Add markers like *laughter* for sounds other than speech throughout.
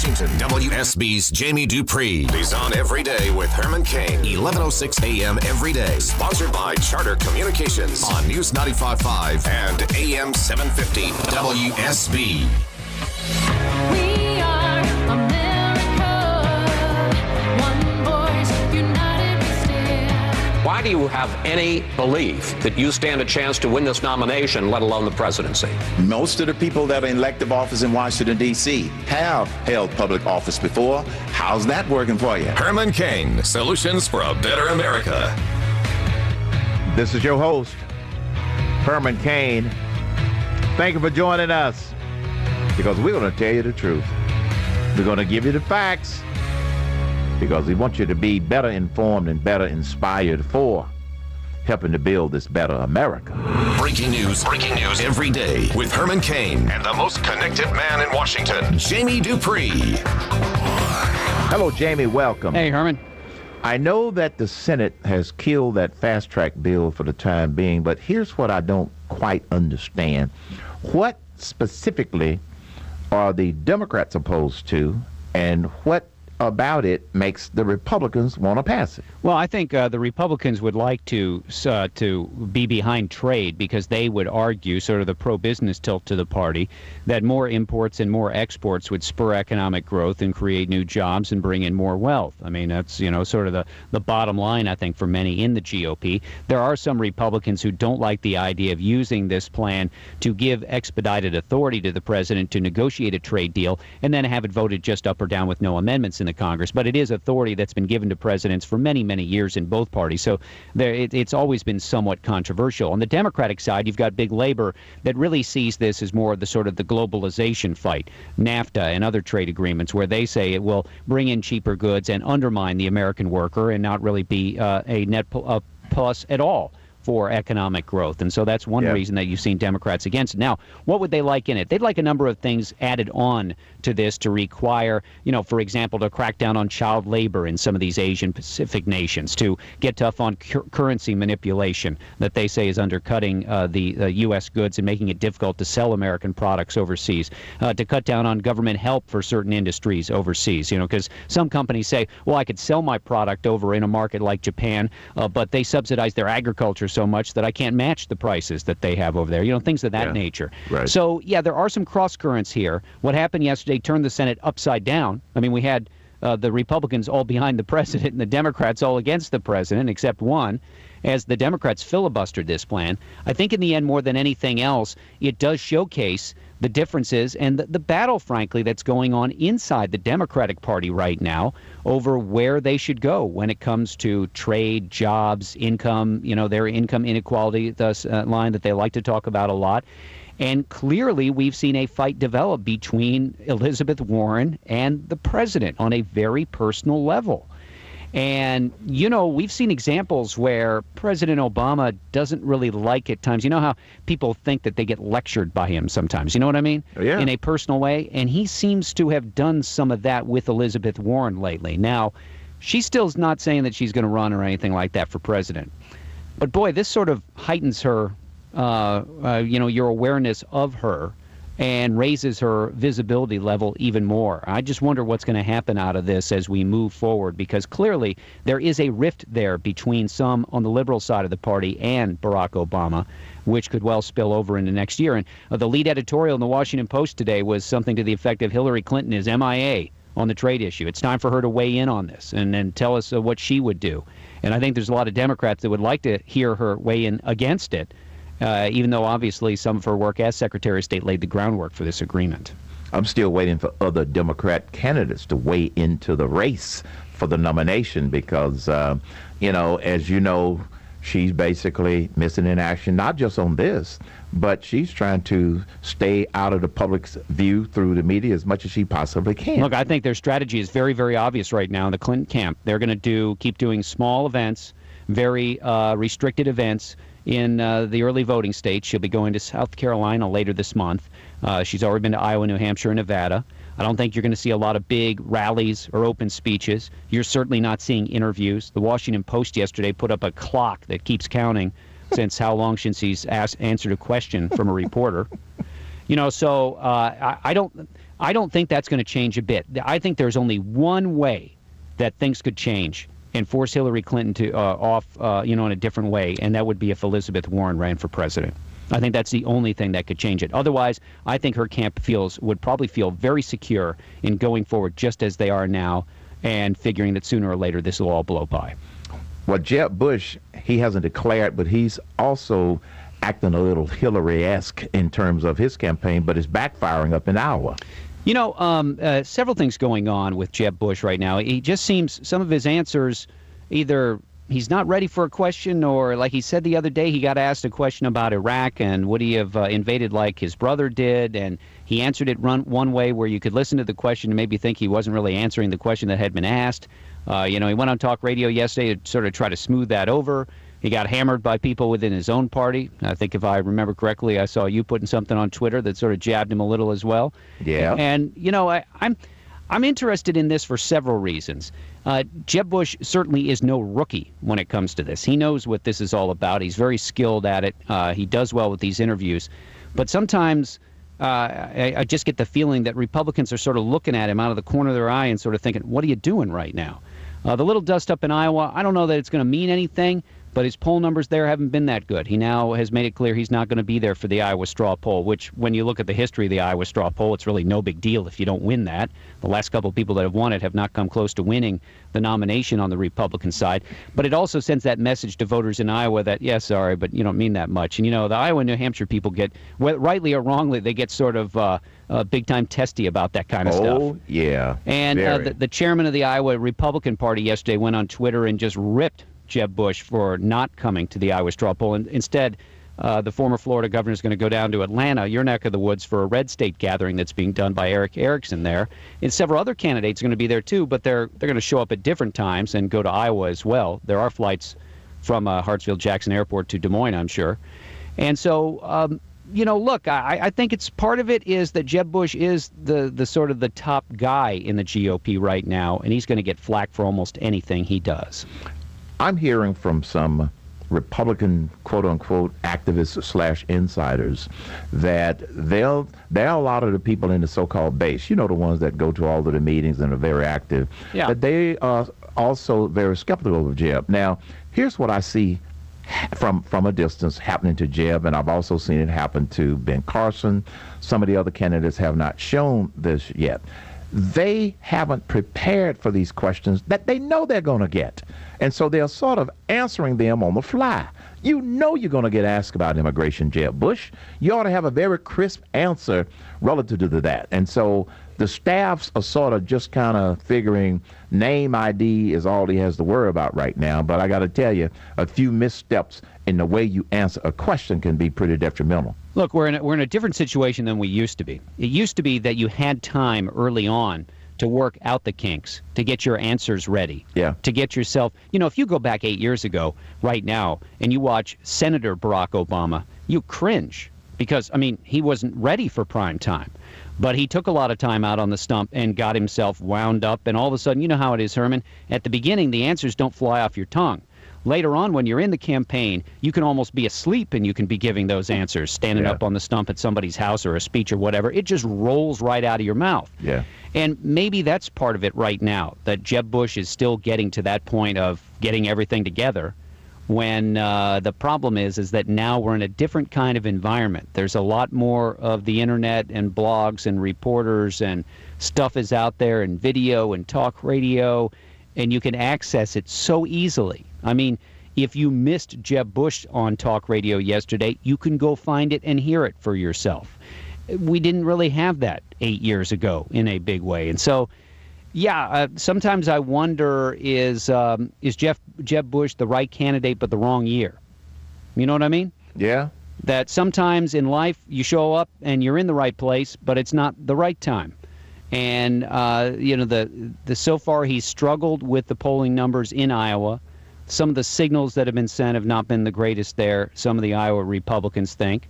Washington, WSB's Jamie Dupree. He's on every day with Herman Cain, 1106 a.m. every day. Sponsored by Charter Communications on News 95.5 and AM 750 WSB. Why do you have any belief that you stand a chance to win this nomination, let alone the presidency? Most of the people that are in elective office in Washington, D.C. have held public office before. How's that working for you? Herman Cain, Solutions for a Better America. This is your host, Herman Cain. Thank you for joining us because we're going to tell you the truth. We're going to give you the facts because we want you to be better informed and better inspired for helping to build this better America. Breaking news, breaking news every day with Herman Cain and the most connected man in Washington, Jamie Dupree. Hello, Jamie. Welcome. Hey, Herman. I know that the Senate has killed that fast track bill for the time being, but here's what I don't quite understand. What specifically are the Democrats opposed to, and what about it makes the Republicans want to pass it? Well, I think uh, the Republicans would like to uh, to be behind trade because they would argue, sort of the pro-business tilt to the party, that more imports and more exports would spur economic growth and create new jobs and bring in more wealth. I mean, that's you know sort of the the bottom line I think for many in the GOP. There are some Republicans who don't like the idea of using this plan to give expedited authority to the president to negotiate a trade deal and then have it voted just up or down with no amendments in the Congress. But it is authority that's been given to presidents for many many years in both parties. So there, it, it's always been somewhat controversial. On the Democratic side, you've got big labor that really sees this as more of the sort of the globalization fight, NAFTA and other trade agreements, where they say it will bring in cheaper goods and undermine the American worker and not really be uh, a net pl- plus at all for economic growth. And so that's one Yeah. reason that you've seen Democrats against it. Now, what would they like in it? They'd like a number of things added on to this to require, you know, for example, to crack down on child labor in some of these Asian Pacific nations, to get tough on cur- currency manipulation that they say is undercutting uh, the uh, U.S. goods and making it difficult to sell American products overseas, uh, to cut down on government help for certain industries overseas, you know, because some companies say, well, I could sell my product over in a market like Japan, uh, but they subsidize their agriculture so much that I can't match the prices that they have over there, you know, things of that Yeah. nature. Right. So, yeah, there are some cross currents here. What happened yesterday turned the Senate upside down. I mean, we had uh, the Republicans all behind the *laughs* president and the Democrats all against the president, except one, as the Democrats filibustered this plan. I think in the end, more than anything else, it does showcase the differences and the, the battle, frankly, that's going on inside the Democratic Party right now over where they should go when it comes to trade, jobs, income, you know, their income inequality thus, uh, line that they like to talk about a lot. And clearly, we've seen a fight develop between Elizabeth Warren and the president on a very personal level. And, you know, we've seen examples where President Obama doesn't really like at times. You know how people think that they get lectured by him sometimes? You know what I mean? Yeah. In a personal way. And he seems to have done some of that with Elizabeth Warren lately. Now, she still's not saying that she's going to run or anything like that for president. But boy, this sort of heightens her, uh, uh, you know, your awareness of her and raises her visibility level even more. I just wonder what's going to happen out of this as we move forward because clearly there is a rift there between some on the liberal side of the party and Barack Obama, which could well spill over into next year. And uh, the lead editorial in the Washington Post today was something to the effect of Hillary Clinton is MIA on the trade issue. It's time for her to weigh in on this and, and tell us uh, what she would do. And I think there's a lot of Democrats that would like to hear her weigh in against it uh, even though obviously some of her work as Secretary of State laid the groundwork for this agreement. I'm still waiting for other Democrat candidates to weigh into the race for the nomination because, uh, you know, as you know, she's basically missing in action, not just on this, but she's trying to stay out of the public's view through the media as much as she possibly can. Look, I think their strategy is very, very obvious right now in the Clinton camp. They're going to do keep doing small events, very uh, restricted events in uh, the early voting states. She'll be going to South Carolina later this month. Uh, she's already been to Iowa, New Hampshire, and Nevada. I don't think you're going to see a lot of big rallies or open speeches. You're certainly not seeing interviews. The Washington Post yesterday put up a clock that keeps counting since how long since he's asked, answered a question from a reporter. You know, so uh, I, I don't. I don't think that's going to change a bit. I think there's only one way that things could change and force Hillary Clinton to uh, off, uh, you know, in a different way, and that would be if Elizabeth Warren ran for president. I think that's the only thing that could change it. Otherwise, I think her camp feels would probably feel very secure in going forward just as they are now, and figuring that sooner or later this will all blow by. Well, Jeb Bush, he hasn't declared, but he's also acting a little Hillary-esque in terms of his campaign, but it's backfiring up in Iowa. You know, um, uh, several things going on with Jeb Bush right now. He just seems some of his answers either he's not ready for a question, or like he said the other day, he got asked a question about Iraq and would he have uh, invaded like his brother did, and he answered it run, one way where you could listen to the question and maybe think he wasn't really answering the question that had been asked. Uh, you know, he went on talk radio yesterday to sort of try to smooth that over. He got hammered by people within his own party. I think if I remember correctly, I saw you putting something on Twitter that sort of jabbed him a little as well. Yeah. And you know, I, I'm I'm interested in this for several reasons. Uh, Jeb Bush certainly is no rookie when it comes to this. He knows what this is all about. He's very skilled at it. Uh, he does well with these interviews, but sometimes. Uh, I, I just get the feeling that Republicans are sort of looking at him out of the corner of their eye and sort of thinking, "What are you doing right now?" Uh, the little dust up in Iowa, I don't know that it's going to mean anything, but his poll numbers there haven't been that good. He now has made it clear he's not going to be there for the Iowa straw poll, which, when you look at the history of the Iowa straw poll, it's really no big deal if you don't win that. The last couple of people that have won it have not come close to winning the nomination on the Republican side. But it also sends that message to voters in Iowa that, yeah, sorry, but you don't mean that much. And, you know, the Iowa and New Hampshire people get, rightly or wrongly, they get sort of uh, uh, big time testy about that kind of stuff. Oh, yeah. And uh, the, the chairman of the Iowa Republican Party yesterday went on Twitter and just ripped Jeb Bush for not coming to the Iowa straw poll. And instead, uh, the former Florida governor is going to go down to Atlanta, your neck of the woods, for a red state gathering that's being done by Erick Erickson there. And several other candidates are going to be there too, but they're they're going to show up at different times and go to Iowa as well. There are flights from uh, Hartsfield Jackson Airport to Des Moines, I'm sure. And so, um, you know, look, I, I think it's part of it is that Jeb Bush is the the sort of the top guy in the GOP right now, and he's going to get flack for almost anything he does. I'm hearing from some Republican quote unquote activists slash insiders that they'll there are a lot of the people in the so-called base, you know, the ones that go to all of the meetings and are very active, Yeah. that they are also very skeptical of Jeb. Now, here's what I see from from a distance happening to Jeb, and I've also seen it happen to Ben Carson. Some of the other candidates have not shown this yet. They haven't prepared for these questions that they know they're going to get. And so they're sort of answering them on the fly. You know you're going to get asked about immigration, Jeb Bush. You ought to have a very crisp answer relative to that. And so the staffs are sort of just kind of figuring name ID is all he has to worry about right now. But I got to tell you, a few missteps in the way you answer a question can be pretty detrimental. Look, we're in a, we're in a different situation than we used to be. It used to be that you had time early on to work out the kinks, to get your answers ready, Yeah. to get yourself. You know, if you go back eight years ago, right now, and you watch Senator Barack Obama, you cringe because I mean he wasn't ready for prime time. But he took a lot of time out on the stump and got himself wound up. And all of a sudden, you know how it is, Herman. At the beginning, the answers don't fly off your tongue. Later on, when you're in the campaign, you can almost be asleep and you can be giving those answers, standing Yeah. up on the stump at somebody's house or a speech or whatever. It just rolls right out of your mouth. Yeah. And maybe that's part of it right now, that Jeb Bush is still getting to that point of getting everything together when uh, the problem is is that now we're in a different kind of environment. There's a lot more of the internet and blogs and reporters and stuff is out there and video and talk radio and you can access it so easily. I mean, if you missed Jeb Bush on talk radio yesterday, you can go find it and hear it for yourself. We didn't really have that 8 years ago in a big way. And so yeah, uh, sometimes I wonder is um, is Jeff Jeb Bush the right candidate but the wrong year? You know what I mean? Yeah. That sometimes in life you show up and you're in the right place, but it's not the right time. And uh, you know the the so far he's struggled with the polling numbers in Iowa. Some of the signals that have been sent have not been the greatest there. Some of the Iowa Republicans think,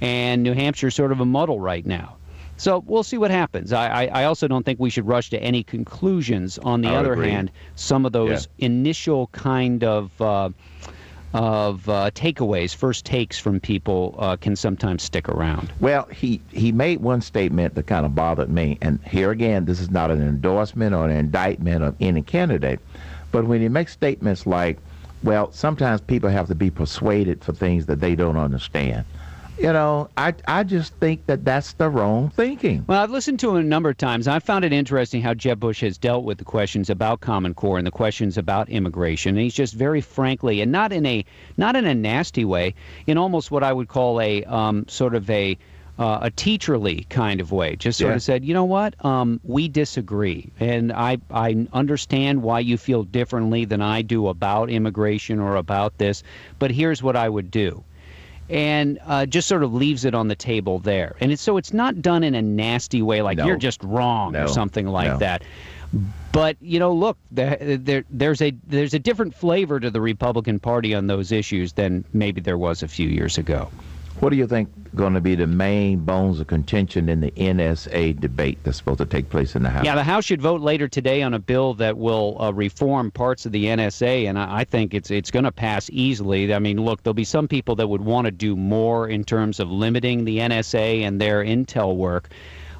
and New Hampshire's sort of a muddle right now. So we'll see what happens. I, I, I also don't think we should rush to any conclusions. On the I other agree. hand, some of those initial kind of uh, of uh, takeaways, first takes from people uh, can sometimes stick around. Well, he, he made one statement that kind of bothered me. And here again, this is not an endorsement or an indictment of any candidate. But when he makes statements like, well, sometimes people have to be persuaded for things that they don't understand you know, I I just think that that's the wrong thinking. Well, I've listened to him a number of times. I found it interesting how Jeb Bush has dealt with the questions about Common Core and the questions about immigration. And he's just very frankly, and not in a not in a nasty way, in almost what I would call a um, sort of a uh, a teacherly kind of way. Just sort Yeah. of said, you know what, um, we disagree, and I I understand why you feel differently than I do about immigration or about this, but here's what I would do and uh, just sort of leaves it on the table there. And it's so it's not done in a nasty way, like No. you're just wrong No. or something like No. that. But you know, look, there, there, there's a there's a different flavor to the Republican Party on those issues than maybe there was a few years ago. What do you think going to be the main bones of contention in the NSA debate that's supposed to take place in the House? Yeah, the House should vote later today on a bill that will uh, reform parts of the NSA, and I, I think it's it's going to pass easily. I mean, look, there'll be some people that would want to do more in terms of limiting the NSA and their intel work.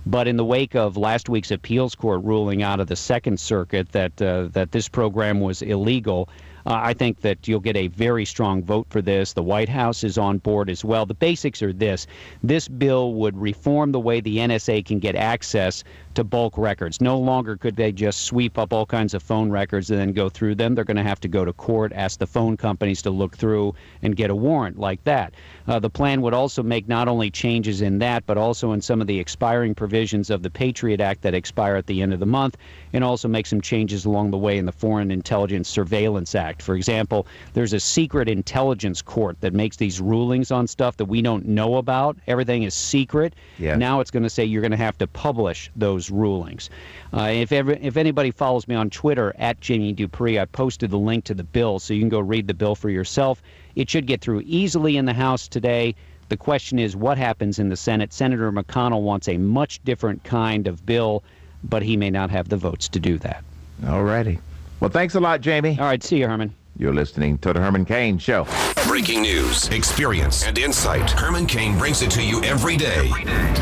But in the wake of last week's appeals court ruling out of the Second Circuit that uh, that this program was illegal, uh, I think that you'll get a very strong vote for this. The White House is on board as well. The basics are this: this bill would reform the way the NSA can get access to bulk records. No longer could they just sweep up all kinds of phone records and then go through them. They're going to have to go to court, ask the phone companies to look through, and get a warrant like that. Uh, the plan would also make not only changes in that, but also in some of the expiring provisions of the Patriot Act that expire at the end of the month, and also make some changes along the way in the Foreign Intelligence Surveillance Act. For example, there's a secret intelligence court that makes these rulings on stuff that we don't know about. Everything is secret. Yeah. Now it's going to say you're going to have to publish those rulings. Uh, if ever, if anybody follows me on Twitter at Jamie Dupree, I posted the link to the bill, so you can go read the bill for yourself. It should get through easily in the House today. The question is what happens in the Senate. Senator McConnell wants a much different kind of bill, but he may not have the votes to do that. All righty. Well, thanks a lot, Jamie. All right, see you, Herman. You're listening to the Herman Cain Show. Breaking news, experience, and insight. Herman Cain brings it to you every day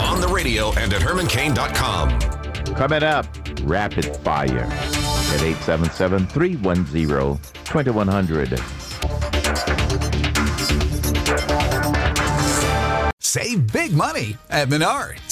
on the radio and at hermancain.com. Coming up, rapid fire at 877 310 2100. Save big money at Menards.